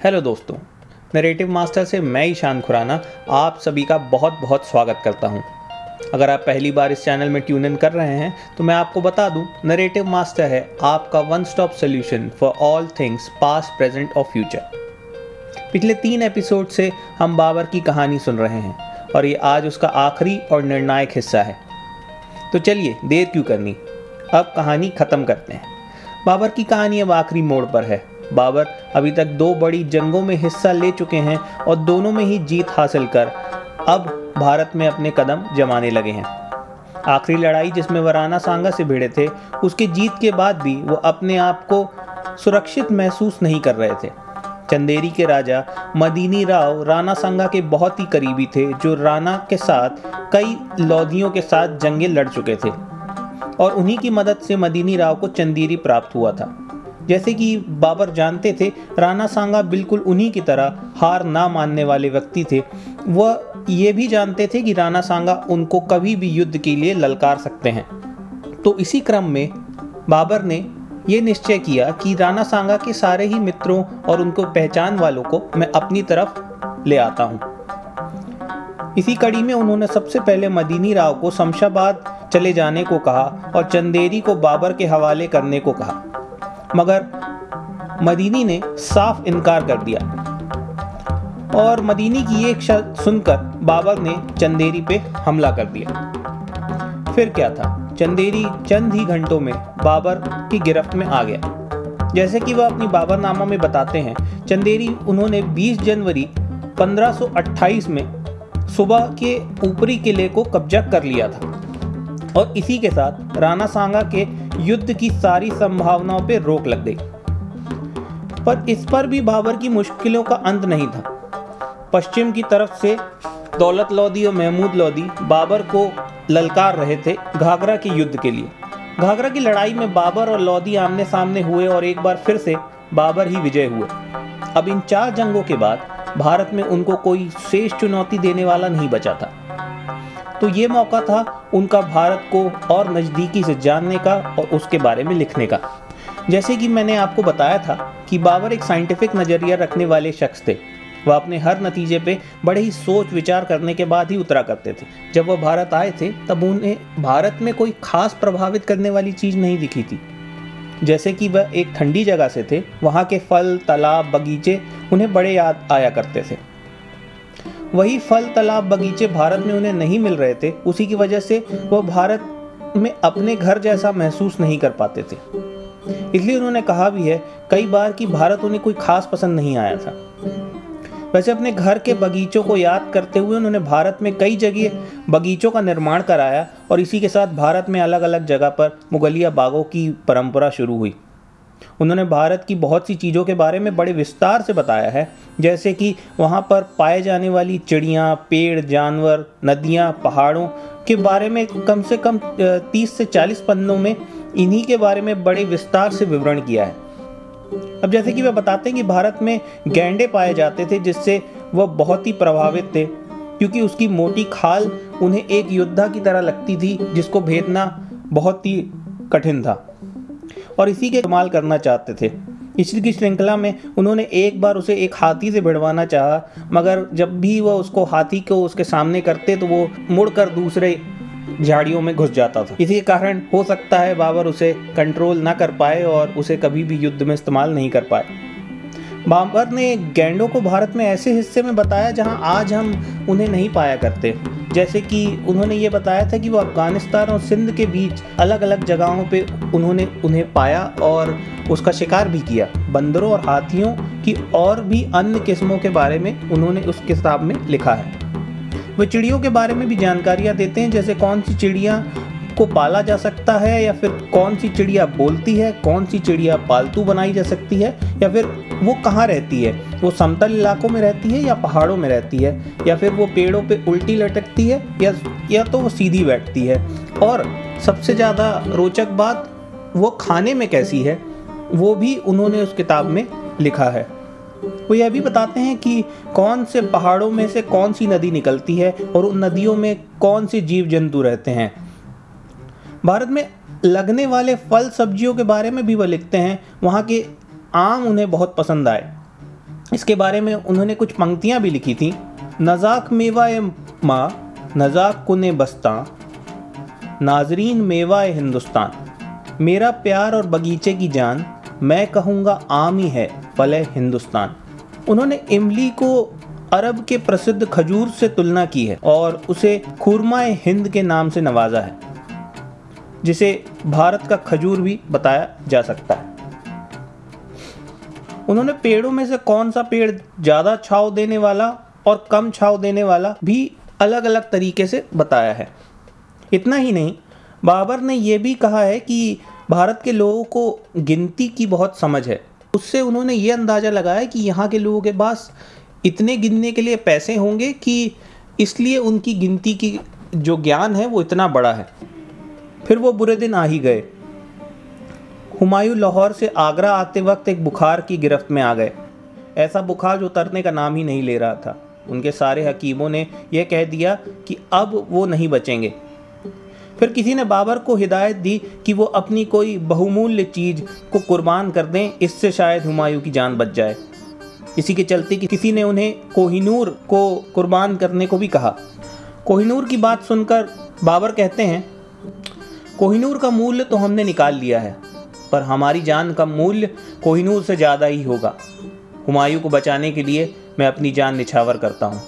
Hello दोस्तों, narrative master से मैं ईशान खुराना आप सभी का बहुत बहुत स्वागत करता हूँ। अगर आप पहली बार इस चैनल में ट्यून इन कर रहे हैं तो मैं आपको बता दूँ, नरेटिव मास्टर है आपका one stop solution for all things past present और फ्यूचर पिछले तीन एपिसोड से हम बाबर की कहानी सुन रहे हैं और ये आज उसका आखिरी और निर्णायक हिस्सा है। तो चलिए, देर क्यों करनी? अब कहानी ख़त्म करते हैं। बाबर की कहानी अब आखिरी मोड़ पर है। बाबर अभी तक दो बड़ी जंगों में हिस्सा ले चुके हैं और दोनों में ही जीत हासिल कर अब भारत में अपने कदम जमाने लगे हैं। आखिरी लड़ाई जिसमें वराना सांगा से भिड़े थे, उसके जीत के बाद भी वो अपने आप को सुरक्षित महसूस नहीं कर रहे थे। चंदेरी के राजा मदीनी राव राणा सांगा के बहुत ही करीबी थे, जो राणा के साथ कई लौधियों के साथ जंगे लड़ चुके थे। और उन्हीं की मदद से मदीनी राव को चंदेरी प्राप्त हुआ था। जैसे कि बाबर जानते थे, राणा सांगा बिल्कुल उन्हीं की तरह हार ना मानने वाले व्यक्ति थे। वह ये भी जानते थे कि राणा सांगा उनको कभी भी युद्ध के लिए ललकार सकते हैं। तो इसी क्रम में बाबर ने ये निश्चय किया कि राणा सांगा के सारे ही मित्रों और उनको पहचान वालों को मैं अपनी तरफ़ ले आता हूँ। इसी कड़ी में उन्होंने सबसे पहले मदीनी राव को शमशाबाद चले जाने को कहा और चंदेरी को बाबर के हवाले करने को कहा। मगर मदीनी ने साफ़ इनकार कर दिया। और मदीनी की एक शर्त सुनकर बाबर ने चंदेरी पे हमला कर दिया। फिर क्या था? चंदेरी चंद ही घंटों में बाबर की गिरफ्त में आ गया। जैसे कि वह अपनी बाबरनामा में बताते हैं, चंदेरी उन्होंने 20 जनवरी 1528 में सुबह के ऊपरी किले को कब्जा कर लिया था। और इसी के साथ राणा सांगा के युद्ध की सारी संभावनाओं पर रोक लग गई। पर इस पर भी बाबर की मुश्किलों का अंत नहीं था। पश्चिम की तरफ़ से दौलत लोदी और महमूद लोदी बाबर को ललकार रहे थे घाघरा के युद्ध के लिए। घाघरा की लड़ाई में बाबर और लोदी आमने सामने हुए और एक बार फिर से बाबर ही विजय हुए। अब इन चार जंगों के बाद भारत में उनको कोई शेष चुनौती देने वाला नहीं बचा था। तो ये मौका था उनका भारत को और नज़दीकी से जानने का और उसके बारे में लिखने का। जैसे कि मैंने आपको बताया था कि बाबर एक साइंटिफिक नज़रिया रखने वाले शख्स थे। वह अपने हर नतीजे पे बड़े ही सोच विचार करने के बाद ही उतरा करते थे। जब वह भारत आए थे, तब उन्हें भारत में कोई खास प्रभावित करने वाली चीज़ नहीं दिखी थी। जैसे कि वह एक ठंडी जगह से थे, वहाँ के फल, तालाब, बगीचे उन्हें बड़े याद आया करते थे। वही फल तालाब बगीचे भारत में उन्हें नहीं मिल रहे थे। उसी की वजह से वह भारत में अपने घर जैसा महसूस नहीं कर पाते थे। इसलिए उन्होंने कहा भी है, कई बार कि भारत उन्हें कोई खास पसंद नहीं आया था। वैसे अपने घर के बगीचों को याद करते हुए उन्होंने भारत में कई जगह बगीचों का निर्माण कराया और इसी के साथ भारत में अलग अलग जगह पर मुगलिया बागों की परंपरा शुरू हुई। उन्होंने भारत की बहुत सी चीज़ों के बारे में बड़े विस्तार से बताया है, जैसे कि वहाँ पर पाए जाने वाली चिड़ियाँ, पेड़, जानवर, नदियाँ, पहाड़ों के बारे में कम से कम तीस से चालीस पन्नों में इन्हीं के बारे में बड़े विस्तार से विवरण किया है। अब जैसे कि वह बताते हैं कि भारत में गैंडे पाए जाते थे, जिससे वह बहुत ही प्रभावित थे, क्योंकि उसकी मोटी खाल उन्हें एक योद्धा की तरह लगती थी, जिसको भेदना बहुत ही कठिन था। और इसी के इस्तेमाल करना चाहते थे। इसी की श्रृंखला में उन्होंने एक बार उसे एक हाथी से भिड़वाना चाहा, मगर जब भी वह उसको हाथी को उसके सामने करते तो वो मुड़कर दूसरे झाड़ियों में घुस जाता था। इसी कारण हो सकता है बाबर उसे कंट्रोल ना कर पाए और उसे कभी भी युद्ध में इस्तेमाल नहीं कर पाए। बाबर ने गैंडों को भारत में ऐसे हिस्से में बताया जहाँ आज हम उन्हें नहीं पाया करते। जैसे कि उन्होंने ये बताया था कि वो अफ़गानिस्तान और सिंध के बीच अलग अलग जगहों पे उन्होंने उन्हें पाया और उसका शिकार भी किया। बंदरों और हाथियों की और भी अन्य किस्मों के बारे में उन्होंने उस किताब में लिखा है। वे चिड़ियों के बारे में भी जानकारियाँ देते हैं, जैसे कौन सी चिड़िया को पाला जा सकता है या फिर कौन सी चिड़िया बोलती है, कौन सी चिड़िया पालतू बनाई जा सकती है, या फिर वो कहाँ रहती है? वो समतल इलाकों में रहती है या पहाड़ों में रहती है? या फिर वो पेड़ों पे उल्टी लटकती है या या तो वो सीधी बैठती है? और सबसे ज़्यादा रोचक बात, वो खाने में कैसी है? वो भी उन्होंने उस किताब में लिखा है। वो यह भी बताते हैं कि कौन से पहाड़ों में से कौन सी नदी निकलती है और उन नदियों में कौन से जीव जंतु रहते हैं? भारत में लगने वाले फल सब्जियों के बारे में भी वह लिखते हैं। वहाँ के आम उन्हें बहुत पसंद आए। इसके बारे में उन्होंने कुछ पंक्तियाँ भी लिखी थी। नज़ाक मेवा ए माँ, नज़ाक कुन बस्ता, नाजरीन मेवा हिंदुस्तान, मेरा प्यार और बगीचे की जान, मैं कहूँगा आम ही है फले हिंदुस्तान। उन्होंने इमली को अरब के प्रसिद्ध खजूर से तुलना की है और उसे खुरमा हिंद के नाम से नवाजा है। जिसे भारत का खजूर भी बताया जा सकता है। उन्होंने पेड़ों में से कौन सा पेड़ ज़्यादा छाव देने वाला और कम छाव देने वाला भी अलग अलग तरीके से बताया है। इतना ही नहीं, बाबर ने यह भी कहा है कि भारत के लोगों को गिनती की बहुत समझ है। उससे उन्होंने ये अंदाज़ा लगाया कि यहाँ के लोगों के पास इतने गिनने के लिए पैसे होंगे कि इसलिए उनकी गिनती की जो ज्ञान है वो इतना बड़ा है। फिर वो बुरे दिन आ ही गए। हुमायूं लाहौर से आगरा आते वक्त एक बुखार की गिरफ्त में आ गए। ऐसा बुखार जो उतरने का नाम ही नहीं ले रहा था। उनके सारे हकीमों ने यह कह दिया कि अब वो नहीं बचेंगे। फिर किसी ने बाबर को हिदायत दी कि वो अपनी कोई बहुमूल्य चीज़ को कुर्बान कर दें, इससे शायद हुमायूं की जान बच जाए। इसी के चलते कि किसी ने उन्हें कोहिनूर को कुर्बान करने को भी कहा। कोहिनूर की बात सुनकर बाबर कहते हैं कोहिनूर का मूल्य तो हमने निकाल लिया है, पर हमारी जान का मूल्य कोहिनूर से ज़्यादा ही होगा। हुमायूं को बचाने के लिए मैं अपनी जान निछावर करता हूँ।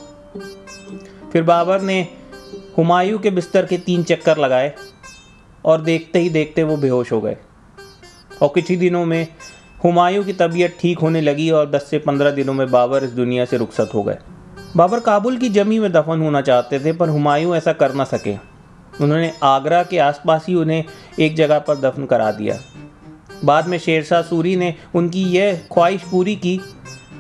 फिर बाबर ने हुमायूं के बिस्तर के तीन चक्कर लगाए और देखते ही देखते वो बेहोश हो गए। और कुछ ही दिनों में हुमायूं की तबीयत ठीक होने लगी और 10 से 15 दिनों में बाबर इस दुनिया से रुखसत हो गए। बाबर काबुल की जमी में दफन होना चाहते थे, पर हुमायूं ऐसा कर ना सके। उन्होंने आगरा के आसपास ही उन्हें एक जगह पर दफन करा दिया। बाद में शेरशाह सूरी ने उनकी यह ख्वाहिश पूरी की,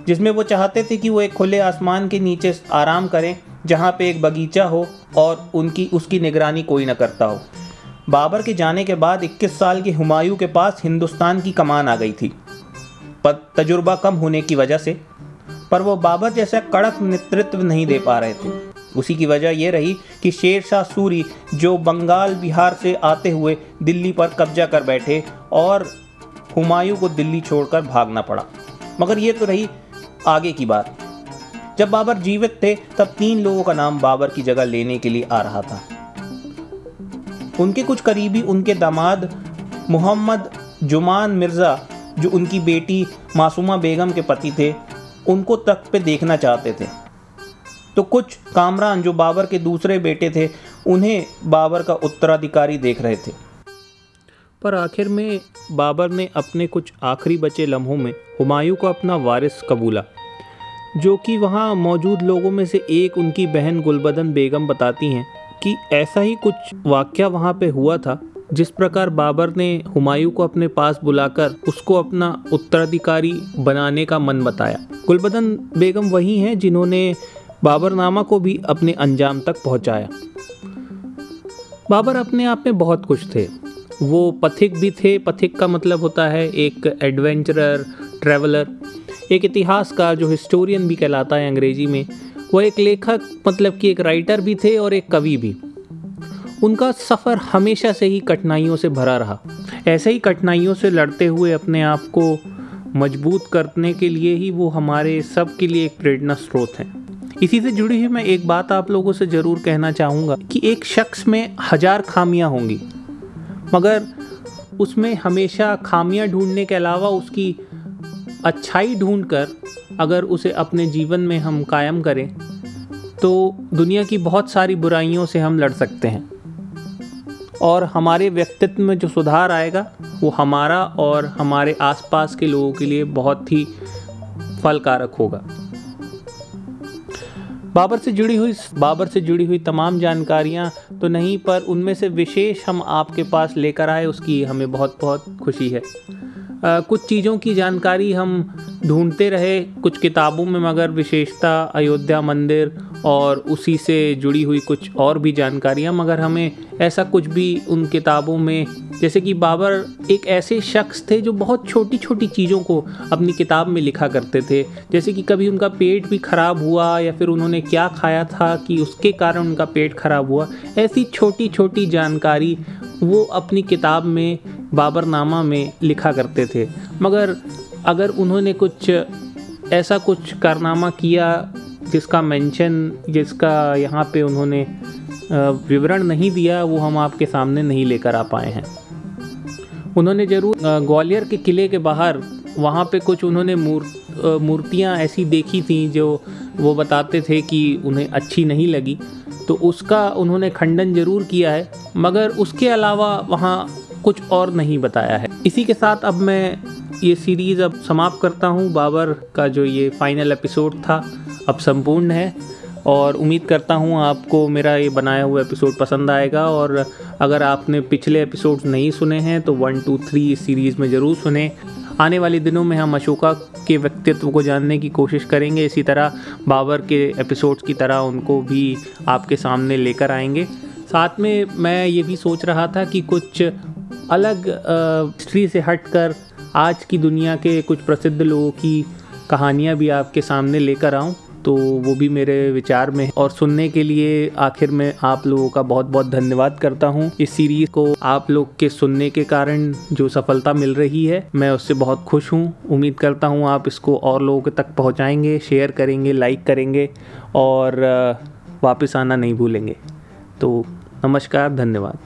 जिसमें वो चाहते थे कि वो एक खुले आसमान के नीचे आराम करें, जहाँ पे एक बगीचा हो और उनकी, उसकी निगरानी कोई न करता हो। बाबर के जाने के बाद 21 साल के हुमायूं के पास हिंदुस्तान की कमान आ गई थी। पर तजुर्बा कम होने की वजह से, पर वो बाबर जैसा कड़क नेतृत्व नहीं दे पा रहे थे। उसी की वजह यह रही कि शेर शाह सूरी, जो बंगाल बिहार से आते हुए दिल्ली पर कब्जा कर बैठे और हुमायूं को दिल्ली छोड़कर भागना पड़ा। मगर ये तो रही आगे की बात। जब बाबर जीवित थे, तब तीन लोगों का नाम बाबर की जगह लेने के लिए आ रहा था। उनके कुछ करीबी, उनके दामाद मोहम्मद जुमान मिर्ज़ा, जो उनकी बेटी मासूमा बेगम के पति थे, उनको तख्त पे देखना चाहते थे। तो कुछ कामरान जो बाबर के दूसरे बेटे थे, उन्हें बाबर का उत्तराधिकारी देख रहे थे। पर आखिर में बाबर ने अपने कुछ आखिरी बचे लम्हों में हुमायूं को अपना वारिस कबूला, जो कि वहाँ मौजूद लोगों में से एक उनकी बहन गुलबदन बेगम बताती हैं कि ऐसा ही कुछ वाक्य वहाँ पे हुआ था, जिस प्रकार बाबर ने हुमायूं को अपने पास बुलाकर उसको अपना उत्तराधिकारी बनाने का मन बताया। गुलबदन बेगम वही हैं जिन्होंने बाबरनामा को भी अपने अंजाम तक पहुँचाया। बाबर अपने आप में बहुत कुछ थे। वो पथिक भी थे। पथिक का मतलब होता है एक एडवेंचरर ट्रैवलर एक इतिहासकार जो हिस्टोरियन भी कहलाता है अंग्रेज़ी में। वो एक लेखक मतलब कि एक राइटर भी थे और एक कवि भी। उनका सफ़र हमेशा से ही कठिनाइयों से भरा रहा। ऐसे ही कठिनाइयों से लड़ते हुए अपने आप को मज़बूत करने के लिए ही वो हमारे सब के लिए एक प्रेरणा स्रोत हैं। इसी से जुड़ी हुई मैं एक बात आप लोगों से ज़रूर कहना चाहूँगा कि एक शख्स में हज़ार खामियाँ होंगी, मगर उसमें हमेशा खामियाँ ढूँढने के अलावा उसकी अच्छाई ढूंढकर अगर उसे अपने जीवन में हम कायम करें तो दुनिया की बहुत सारी बुराइयों से हम लड़ सकते हैं। और हमारे व्यक्तित्व में जो सुधार आएगा, वो हमारा और हमारे आसपास के लोगों के लिए बहुत ही फलकारक होगा। बाबर से जुड़ी हुई बाबर से जुड़ी हुई तमाम जानकारियाँ तो नहीं, पर उनमें से विशेष हम आपके पास लेकर आए, उसकी हमें बहुत बहुत खुशी है। आ, कुछ चीज़ों की जानकारी हम ढूंढते रहे कुछ किताबों में मगर विशेषता अयोध्या मंदिर और उसी से जुड़ी हुई कुछ और भी जानकारियाँ मगर हमें ऐसा कुछ भी उन किताबों में जैसे कि बाबर एक ऐसे शख्स थे जो बहुत छोटी छोटी चीज़ों को अपनी किताब में लिखा करते थे। जैसे कि कभी उनका पेट भी ख़राब हुआ या फिर उन्होंने क्या खाया था कि उसके कारण उनका पेट ख़राब हुआ ऐसी छोटी छोटी जानकारी वो अपनी किताब में बाबरनामा में लिखा करते थे। मगर अगर उन्होंने कुछ ऐसा कुछ कारनामा किया जिसका मेंशन, जिसका यहाँ पे उन्होंने विवरण नहीं दिया, वो हम आपके सामने नहीं लेकर आ पाए हैं। उन्होंने ज़रूर ग्वालियर के किले के बाहर वहाँ पे कुछ उन्होंने मूर मूर्तियाँ ऐसी देखी थी जो वो बताते थे कि उन्हें अच्छी नहीं लगी। तो उसका उन्होंने खंडन ज़रूर किया है। मगर उसके अलावा वहाँ कुछ और नहीं बताया है। इसी के साथ अब मैं ये सीरीज़ अब समाप्त करता हूँ। बाबर का जो ये फाइनल एपिसोड था, अब संपूर्ण है। और उम्मीद करता हूँ आपको मेरा ये बनाया हुआ एपिसोड पसंद आएगा। और अगर आपने पिछले एपिसोड नहीं सुने हैं तो वन टू थ्री इस सीरीज़ में ज़रूर सुने। आने वाले दिनों में हम अशोका के व्यक्तित्व को जानने की कोशिश करेंगे। इसी तरह बाबर के एपिसोड्स की तरह उनको भी आपके सामने लेकर आएँगे। साथ में मैं ये भी सोच रहा था कि कुछ अलग हिस्ट्री से हटकर आज की दुनिया के कुछ प्रसिद्ध लोगों की कहानियाँ भी आपके सामने लेकर आऊँ तो वो भी मेरे विचार में है। और सुनने के लिए आखिर में आप लोगों का बहुत बहुत धन्यवाद करता हूँ। इस सीरीज़ को आप लोग के सुनने के कारण जो सफलता मिल रही है, मैं उससे बहुत खुश हूँ। उम्मीद करता हूँ आप इसको और लोगों तक पहुँचाएँगे शेयर करेंगे लाइक करेंगे और वापस आना नहीं भूलेंगे। तो नमस्कार, धन्यवाद।